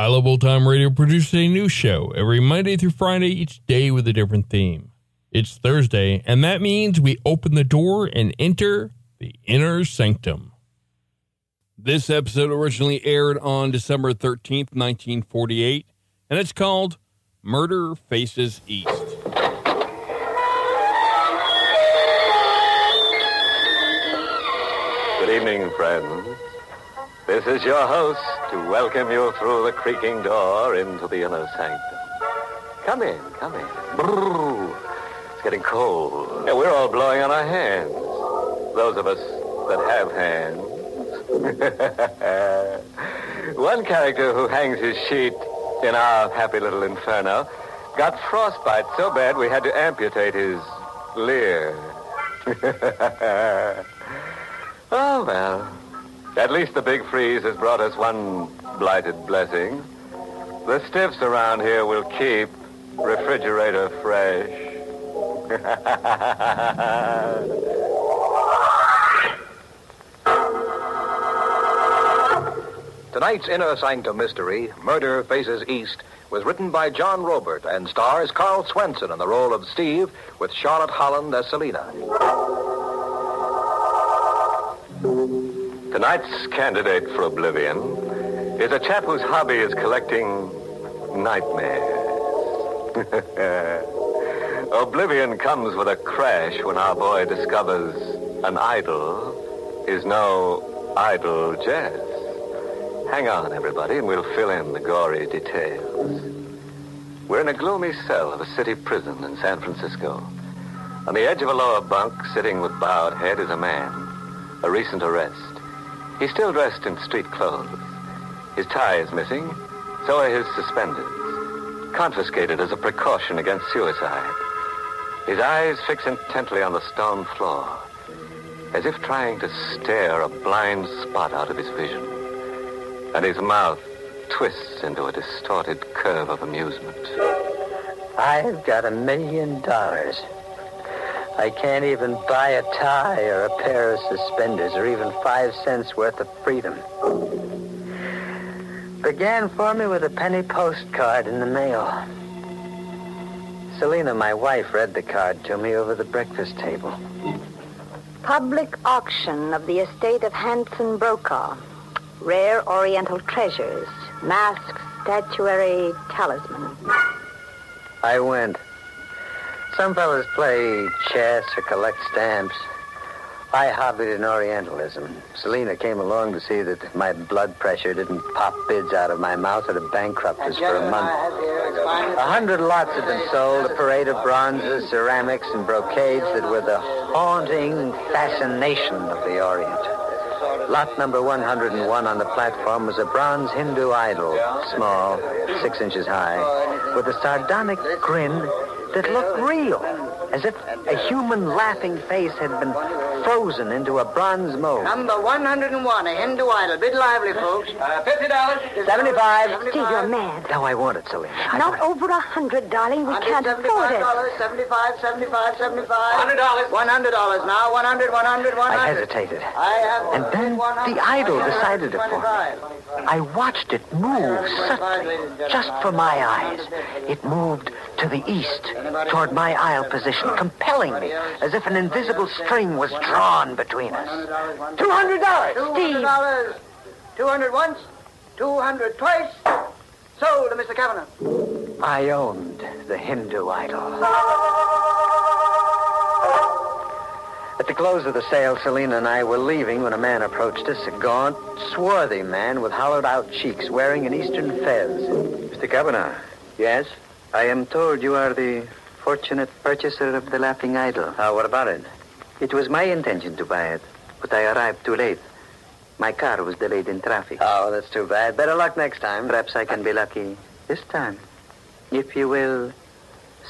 I Love Old Time Radio produces a new show every Monday through Friday, each day with a different theme. It's Thursday, and that means we open the door and enter the inner sanctum. This episode originally aired on December 13th, 1948, and it's called Murder Faces East. Good evening, friends. This is your host to welcome you through the creaking door into the inner sanctum. Come in, come in. Brrr. It's getting cold. Yeah, we're all blowing on our hands. Those of us that have hands. One character who hangs his sheet in our happy little inferno got frostbite so bad we had to amputate his leer. oh, well. At least the big freeze has brought us one blighted blessing. The stiffs around here will keep refrigerator fresh. Tonight's Inner Sanctum Mystery, Murder Faces East, was written by John Robert and stars Carl Swenson in the role of Steve with Charlotte Holland as Selina. Tonight's candidate for oblivion is a chap whose hobby is collecting nightmares. oblivion comes with a crash when our boy discovers an idol is no idle jazz. Hang on, everybody, and we'll fill in the gory details. We're in a gloomy cell of a city prison in San Francisco. On the edge of a lower bunk, sitting with bowed head, is a man. A recent arrest. He's still dressed in street clothes. His tie is missing, so are his suspenders. Confiscated as a precaution against suicide. His eyes fix intently on the stone floor, as if trying to stare a blind spot out of his vision. And his mouth twists into a distorted curve of amusement. I've got a million dollars. I can't even buy a tie or a pair of suspenders or even five cents worth of freedom. Began for me with a penny postcard in the mail. Selina, my wife, read the card to me over the breakfast table. Public auction of the estate of Hanson Brokaw. Rare Oriental treasures, masks, statuary, talisman. I went. Some fellas play chess or collect stamps. I hobbied in Orientalism. Selina came along to see that my blood pressure didn't pop bids out of my mouth or to bankrupt us for a month. A hundred lots had been sold, a parade of bronzes, ceramics, and brocades that were the haunting fascination of the Orient. Lot number 101 on the platform was a bronze Hindu idol, small, six inches high, with a sardonic grin that looked real, as if a human laughing face had been frozen into a bronze mold. Number 101, a Hindu idol. Bid lively, folks. Uh, $50. 75. Steve, you're mad. Now I want it, Selena. I Not want it. over a hundred, darling. We can't afford it. $75, 75, 75, 75. $100. $100 now. 100, 100, 100. I hesitated. I have And then the idol decided it for me. I watched it move subtly, just for my eyes. It moved to the east, toward my aisle position, compelling me, as if an invisible string was drawn between us. $200! $200. 200 once, 200 twice. Sold to Mr. Kavanagh. I owned the Hindu idol. At the close of the sale, Selina and I were leaving when a man approached us, a gaunt, swarthy man with hollowed out cheeks, wearing an eastern fez. Mr. Kavanagh. Yes? I am told you are the fortunate purchaser of the Laughing Idol. Oh, what about it? It was my intention to buy it, but I arrived too late. My car was delayed in traffic. Oh, that's too bad. Better luck next time. Perhaps I can be lucky this time. If you will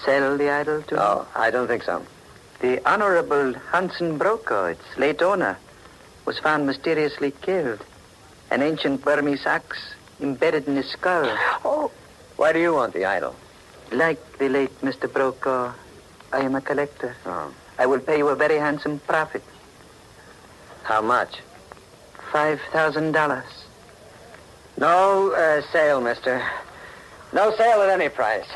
sell the idol to Oh, I don't think so. The Honorable Hansen Brokaw, its late owner, was found mysteriously killed. An ancient Burmese axe embedded in his skull. Oh. Why do you want the idol? Like the late Mr. Brokaw, I am a collector. Oh. I will pay you a very handsome profit. How much? Five thousand dollars. No uh, sale, mister. No sale at any price.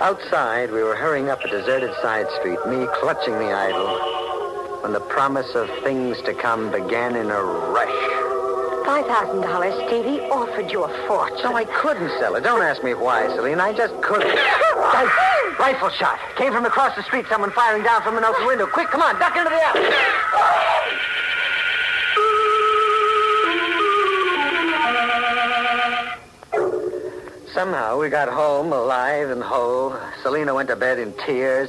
Outside, we were hurrying up a deserted side street, me clutching the idol, when the promise of things to come began in a rush. $5,000, Stevie, offered you a fortune. No, I couldn't sell it. Don't ask me why, Celine. I just couldn't. I, rifle shot. Came from across the street. Someone firing down from an open window. Quick, come on. Duck into the alley. Somehow we got home alive and whole. Selina went to bed in tears.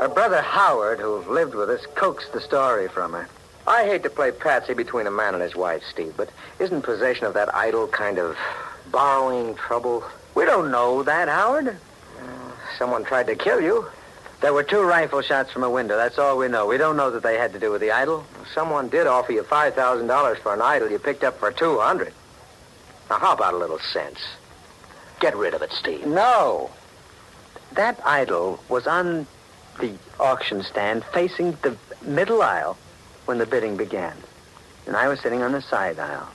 Her brother Howard, who lived with us, coaxed the story from her. I hate to play patsy between a man and his wife, Steve, but isn't possession of that idol kind of borrowing trouble? We don't know that, Howard. Someone tried to kill you. There were two rifle shots from a window. That's all we know. We don't know that they had to do with the idol. Someone did offer you $5,000 for an idol you picked up for 200 Now, how about a little sense? Get rid of it, Steve. No. That idol was on the auction stand facing the middle aisle when the bidding began. And I was sitting on the side aisle.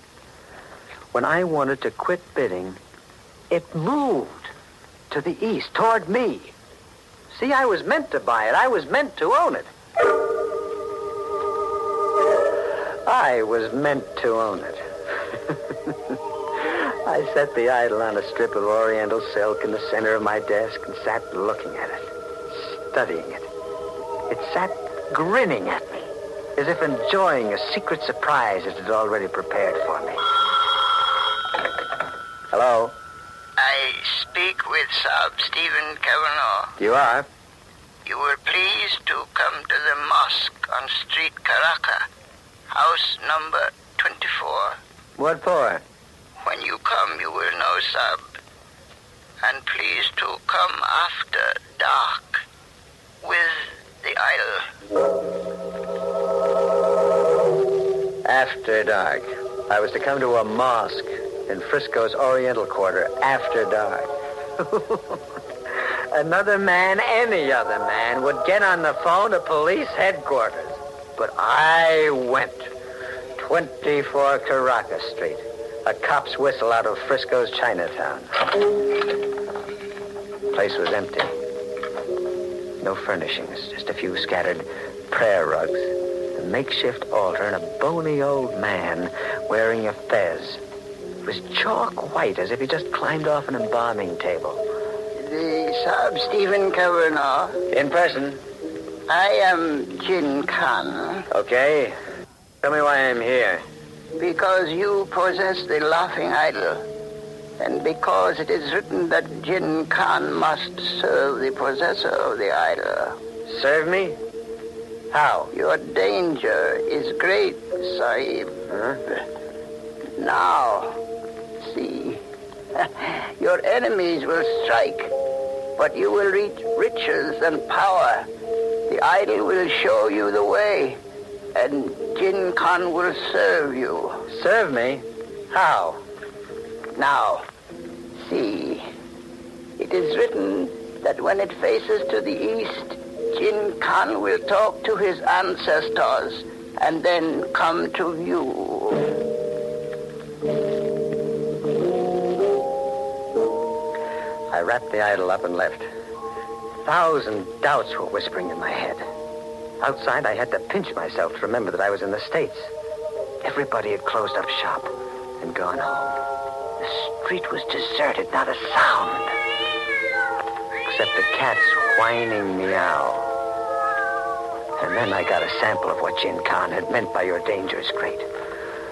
When I wanted to quit bidding, it moved to the east, toward me. See, I was meant to buy it. I was meant to own it. I was meant to own it. I set the idol on a strip of oriental silk in the center of my desk and sat looking at it, studying it. It sat grinning at me, as if enjoying a secret surprise it had already prepared for me. Hello? Speak with Sahib Stephen Kavanagh. You are? You were pleased to come to the mosque on Street Karaka, house number 24. What for? When you come, you will know, Sab. And please to come after dark with the idol. After dark. I was to come to a mosque in Frisco's Oriental Quarter after dark. Another man, any other man, would get on the phone to police headquarters. But I went. 24 Caracas Street. A cop's whistle out of Frisco's Chinatown. Place was empty. No furnishings, just a few scattered prayer rugs, a makeshift altar, and a bony old man wearing a fez. It was chalk white, as if he just climbed off an embalming table. The Sahib Stephen Kavanagh. In person. I am Jin Khan. Okay. Tell me why I'm here. Because you possess the laughing idol. And because it is written that Jin Khan must serve the possessor of the idol. Serve me? How? Your danger is great, Sahib. Huh? Now, see. Your enemies will strike, but you will reach riches and power. The idol will show you the way, and Jin Khan will serve you. Serve me? How? Now, see. It is written that when it faces to the east, Jin Khan will talk to his ancestors and then come to you. Wrapped the idol up and left. A Thousand doubts were whispering in my head. Outside, I had to pinch myself to remember that I was in the States. Everybody had closed up shop and gone home. The street was deserted, not a sound. Except the cat's whining meow And then I got a sample of what Jin Khan had meant by your dangerous crate.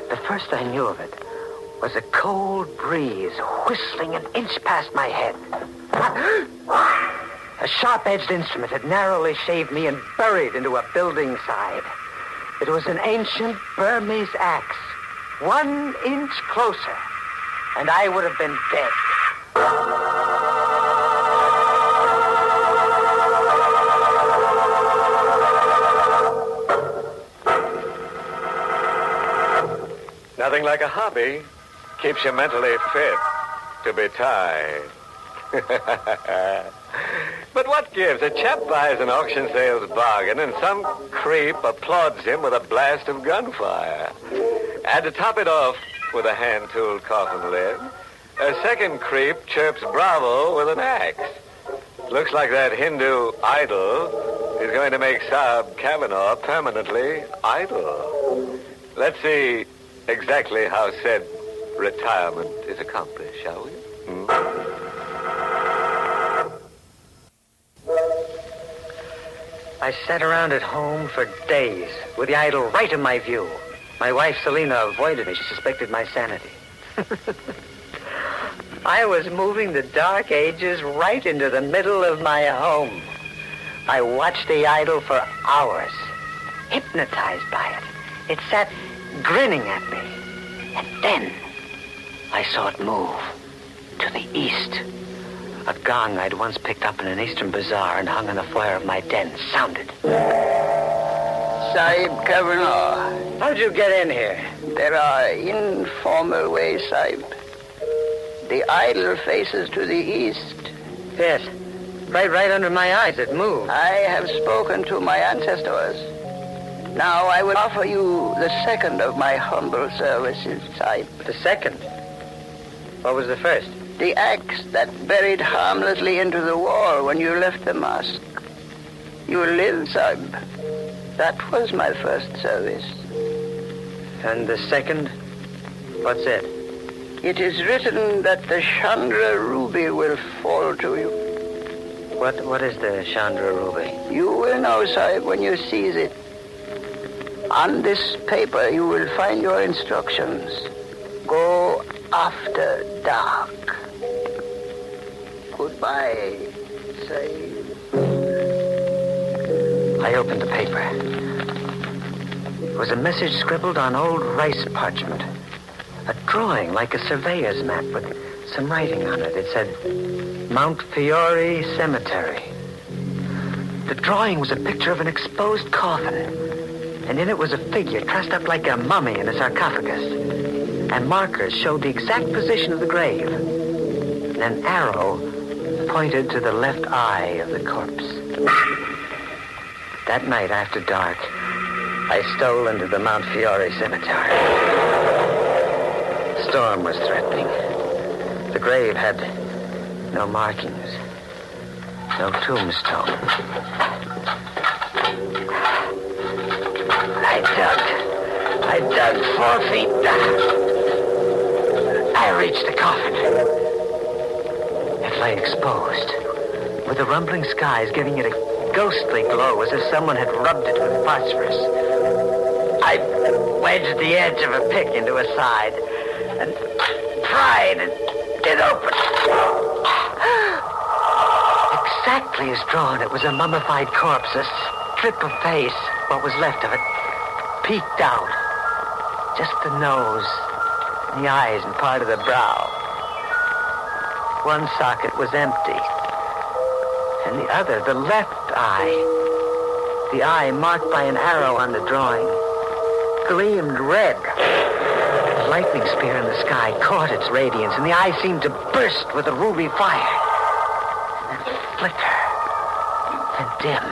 The first I knew of it was a cold breeze whistling an inch past my head. A sharp-edged instrument had narrowly shaved me and buried into a building side. It was an ancient Burmese axe, one inch closer, and I would have been dead. Nothing like a hobby. Keeps you mentally fit to be tied. but what gives? A chap buys an auction sales bargain and some creep applauds him with a blast of gunfire. And to top it off with a hand-tooled coffin lid, a second creep chirps bravo with an axe. Looks like that Hindu idol is going to make Sahib Kavanaugh permanently idle. Let's see exactly how said retirement is accomplished, shall we? Hmm? I sat around at home for days with the idol right in my view. My wife, Selina, avoided me. She suspected my sanity. I was moving the dark ages right into the middle of my home. I watched the idol for hours, hypnotized by it. It sat grinning at me. And then I saw it move to the east. A gong I'd once picked up in an eastern bazaar and hung in the foyer of my den sounded. Sahib Kavanaugh, How'd you get in here? there are informal ways, Sahib. The idol faces to the east. Yes. Right, right under my eyes. It moved. I have spoken to my ancestors. Now I will offer you the second of my humble services, Sahib. The second. What was the first? The axe that buried harmlessly into the wall when you left the mosque. You live, Sahib. That was my first service. And the second? What's it? It is written that the Chandra ruby will fall to you. What, what is the Chandra ruby? You will know, Sahib, when you seize it. On this paper, you will find your instructions. Go after dark. Goodbye, Sahib. I opened the paper. It was a message scribbled on old rice parchment. A drawing like a surveyor's map with some writing on it. It said, Mount Fiore Cemetery. The drawing was a picture of an exposed coffin. And in it was a figure dressed up like a mummy in a sarcophagus. And markers showed the exact position of the grave. An arrow pointed to the left eye of the corpse. That night after dark, I stole into the Mount Fiore Cemetery. Storm was threatening. The grave had no markings, no tombstone. I dug. I dug four feet down. I reached the coffin. It lay exposed, with the rumbling skies giving it a ghostly glow as if someone had rubbed it with phosphorus. I wedged the edge of a pick into a side and pried and it opened. Exactly as drawn, it was a mummified corpse, a strip of face, what was left of it, peeked out. Just the nose, the eyes, and part of the brow. One socket was empty, and the other, the left eye, the eye marked by an arrow on the drawing, gleamed red. A lightning spear in the sky caught its radiance, and the eye seemed to burst with a ruby fire. And then flicker and dim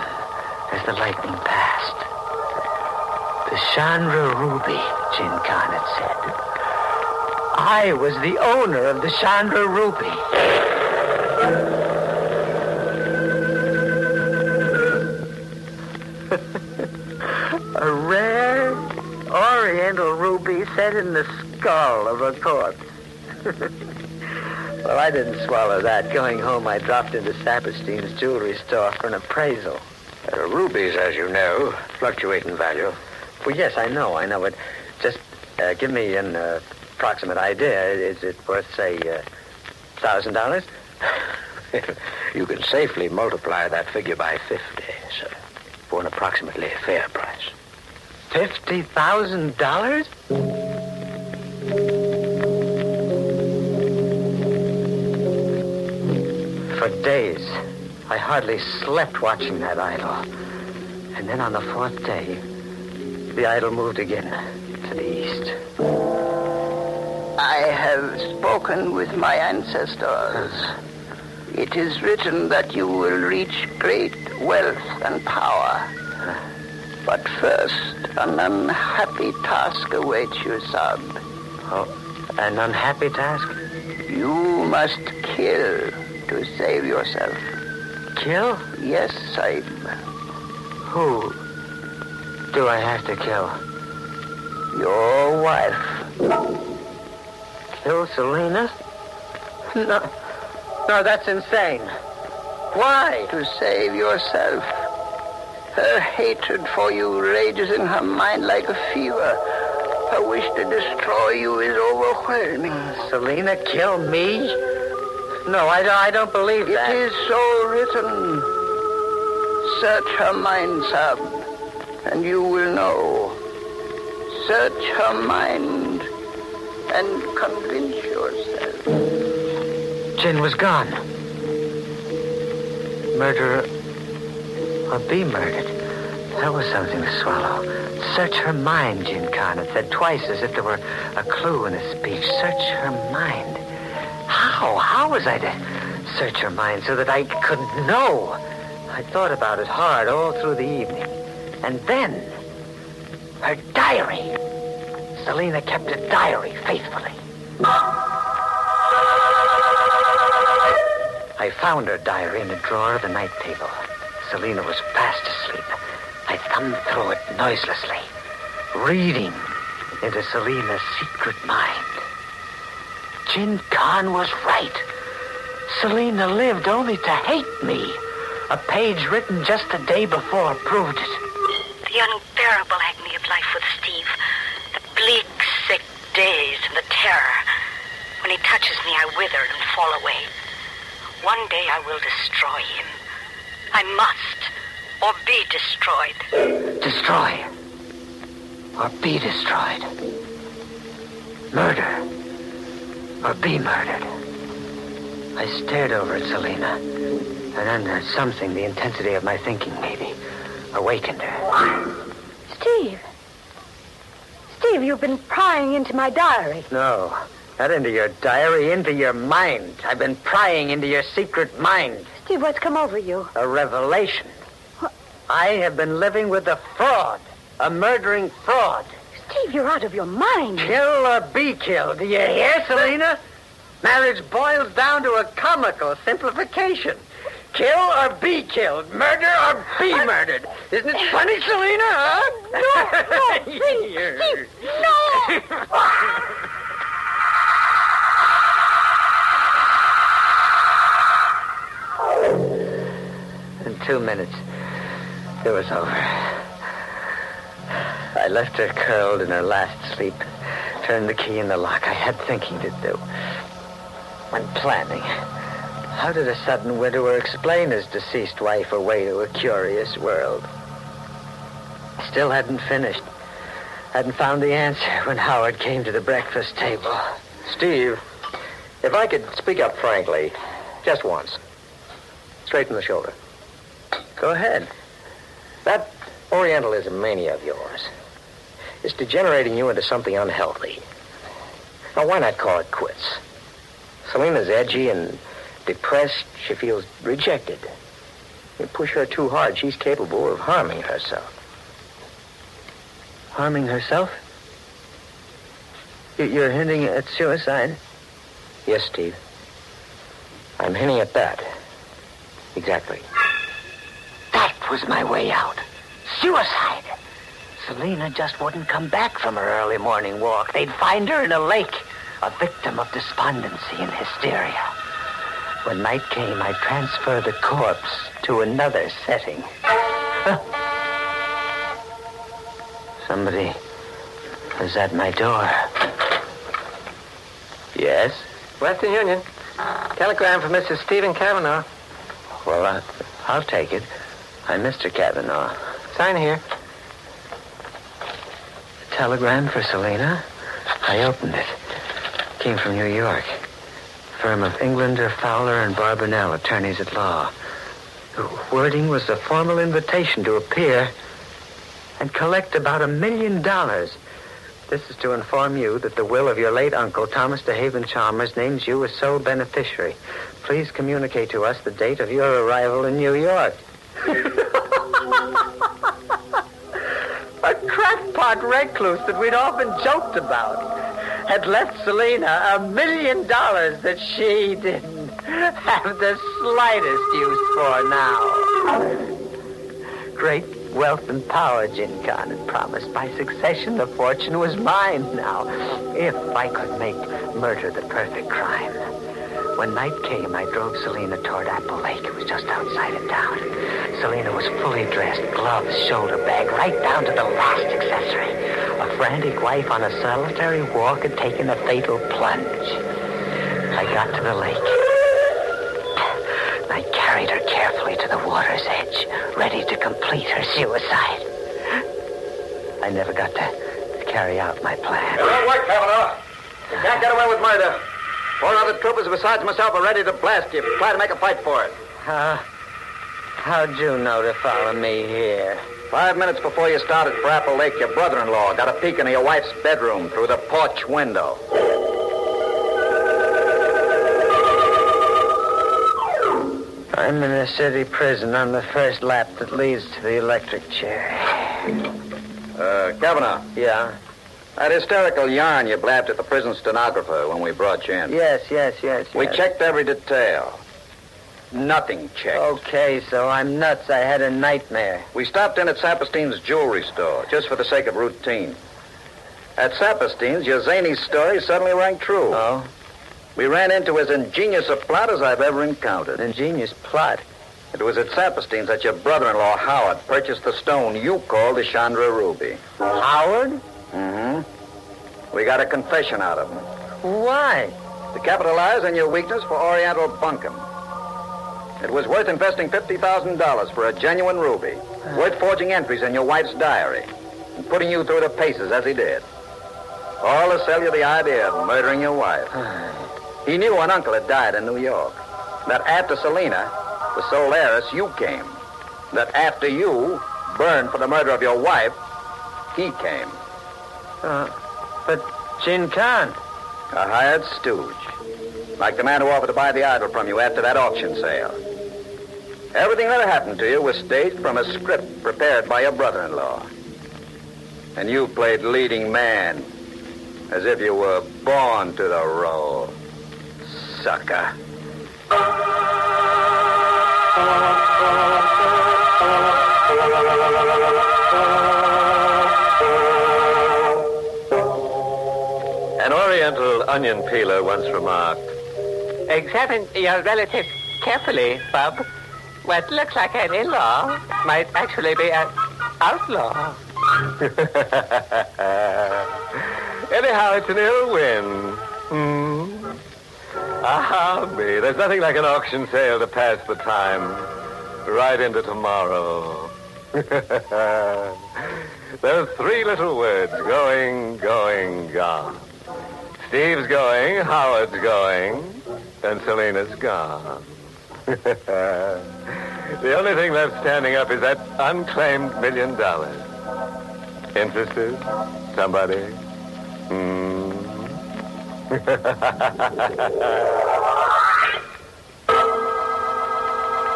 as the lightning passed. The Chandra Ruby, Jin Khan had said. I was the owner of the Chandra Ruby. A rare oriental ruby set in the skull of a corpse. well, I didn't swallow that. Going home, I dropped into Saperstein's jewelry store for an appraisal. Uh, rubies, as you know, fluctuate in value. Well, yes, I know, I know, but just uh, give me an uh, approximate idea. Is it worth, say, uh, $1,000? you can safely multiply that figure by 50, sir, for an approximately fair price. $50,000? For days, I hardly slept watching that idol. And then on the fourth day, the idol moved again to the east. I have spoken with my ancestors. It is written that you will reach great wealth and power. But first, an unhappy task awaits you, son. Oh, an unhappy task? You must kill to save yourself. Kill? Yes, Sahib. Who do I have to kill? Your wife. Kill Selena? No. No, that's insane. Why? To save yourself. Her hatred for you rages in her mind like a fever. Her wish to destroy you is overwhelming. Ah, Selena kill me? No, I, I don't believe that. It is so written. Search her mind, Sahib, and you will know. Search her mind and convince yourself. Jin was gone. Murderer or be murdered. That was something to swallow. Search her mind, Jin had said twice as if there were a clue in his speech. Search her mind. How? How was I to search her mind so that I could know? I thought about it hard all through the evening. And then, her diary. Selena kept a diary faithfully. I found her diary in a drawer of the night table. Selena was fast asleep. I thumbed through it noiselessly, reading into Selena's secret mind. Jin Khan was right. Selena lived only to hate me. A page written just the day before proved it. The unbearable agony of life with Steve. Days and the terror. When he touches me, I wither and fall away. One day I will destroy him. I must, or be destroyed. Destroy. Or be destroyed. Murder. Or be murdered. I stared over at Selena, and then something, the intensity of my thinking maybe, awakened her. Steve, you've been prying into my diary. No, not into your diary, into your mind. I've been prying into your secret mind. Steve, what's come over you? A revelation. I have been living with a fraud, a murdering fraud. Steve, you're out of your mind. Kill or be killed. Do you hear, Selina? Marriage boils down to a comical simplification. Kill or be killed. Murder or be murdered. Isn't it funny, Selena, huh? No, no, please, no! In two minutes, it was over. I left her curled in her last sleep, turned the key in the lock. I had thinking to do. When planning, how did a sudden widower explain his deceased wife away to a curious world? Still hadn't finished. Hadn't found the answer when Howard came to the breakfast table. Steve, if I could speak up frankly, just once. Straight from the shoulder. Go ahead. That Orientalism mania of yours is degenerating you into something unhealthy. Now, why not call it quits? Selena's edgy and depressed. She feels rejected. You push her too hard, she's capable of harming herself. Harming herself? You- You're hinting at suicide? Yes, Steve. I'm hinting at that. Exactly. That was my way out. Suicide. Selena just wouldn't come back from her early morning walk. They'd find her in a lake, a victim of despondency and hysteria. When night came, I'd transfer the corpse to another setting. Somebody is at my door. Yes? Western Union. Telegram for Mrs. Stephen Kavanaugh. Well, I, I'll take it. I'm Mr. Cavanaugh. Sign here. A telegram for Selena? I opened it. Came from New York. Firm of Englander, Fowler, and Barbanell, attorneys at law. The wording was a formal invitation to appear and collect about a million dollars. This is to inform you that the will of your late uncle, Thomas DeHaven Chalmers, names you as sole beneficiary. Please communicate to us the date of your arrival in New York. a crackpot recluse that we'd often joked about had left Selena a million dollars that she didn't have the slightest use for now. Great wealth and power, Jin Khan had promised. By succession, the fortune was mine now, if I could make murder the perfect crime. When night came, I drove Selena toward Apple Lake. It was just outside of town. Selena was fully dressed, gloves, shoulder bag, right down to the last accessory. A frantic wife on a solitary walk had taken a fatal plunge. I got to the lake. I carried her carefully to the water's edge, ready to complete her suicide. I never got to carry out my plan. Don't work, Kavanaugh. You can't get away with murder. Four other troopers besides myself are ready to blast you. Try to make a fight for it. How, how'd you know to follow me here? Five minutes before you started for Apple Lake, your brother-in-law got a peek into your wife's bedroom through the porch window. I'm in a city prison on the first lap that leads to the electric chair. Uh, Kavanaugh, Yeah? That hysterical yarn you blabbed at the prison stenographer when we brought you in. Yes, yes, yes, We yes. checked every detail. Nothing checked. Okay, so I'm nuts. I had a nightmare. We stopped in at Saperstein's jewelry store, just for the sake of routine. At Saperstein's, your zany story suddenly rang true. Oh? We ran into as ingenious a plot as I've ever encountered. An ingenious plot. It was at Saperstein's that your brother-in-law, Howard, purchased the stone you called the Chandra Ruby. Howard? Mm-hmm. We got a confession out of him. Why? To capitalize on your weakness for Oriental bunkum. It was worth investing $50,000 for a genuine ruby. Worth forging entries in your wife's diary. And putting you through the paces as he did. All to sell you the idea of murdering your wife. he knew an uncle had died in New York. That after Selena, the sole heiress, you came. That after you burned for the murder of your wife, he came. Uh, but Jin Khan. A hired stooge. Like the man who offered to buy the idol from you after that auction sale. Everything that happened to you was staged from a script prepared by your brother-in-law. And you played leading man. As if you were born to the role. Sucker. onion peeler once remarked, Examine your relative carefully, Bub. What looks like an in-law might actually be an outlaw. Anyhow, it's an ill win. Hmm. Ah, me. There's nothing like an auction sale to pass the time. Right into tomorrow. Those three little words going, going, gone. Steve's going, Howard's going, and Selena's gone. the only thing left standing up is that unclaimed million dollars. Interested? Somebody? Hmm.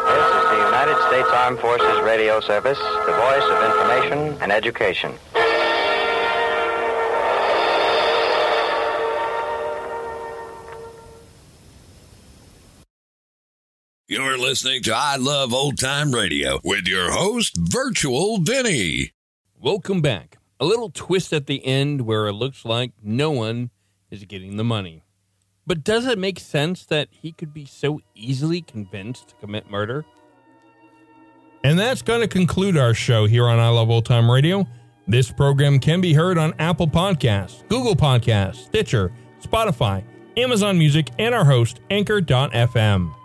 This is the United States Armed Forces Radio Service, the voice of information and education. You're listening to I Love Old Time Radio with your host, Virtual Vinny. Welcome back. A little twist at the end where it looks like no one is getting the money. But does it make sense that he could be so easily convinced to commit murder? And that's going to conclude our show here on I Love Old Time Radio. This program can be heard on Apple Podcasts, Google Podcasts, Stitcher, Spotify, Amazon Music, and our host, Anchor.fm.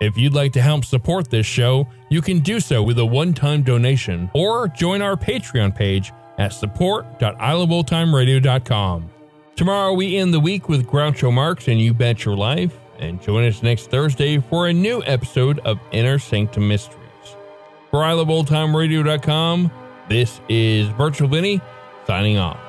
If you'd like to help support this show, you can do so with a one time donation or join our Patreon page at support.iloveoldtimeradio.com. Tomorrow we end the week with Groucho Marx and You Bet Your Life, and join us next Thursday for a new episode of Inner Sanctum Mysteries. For iloveoldtimeradio.com, this is Virtual Vinny signing off.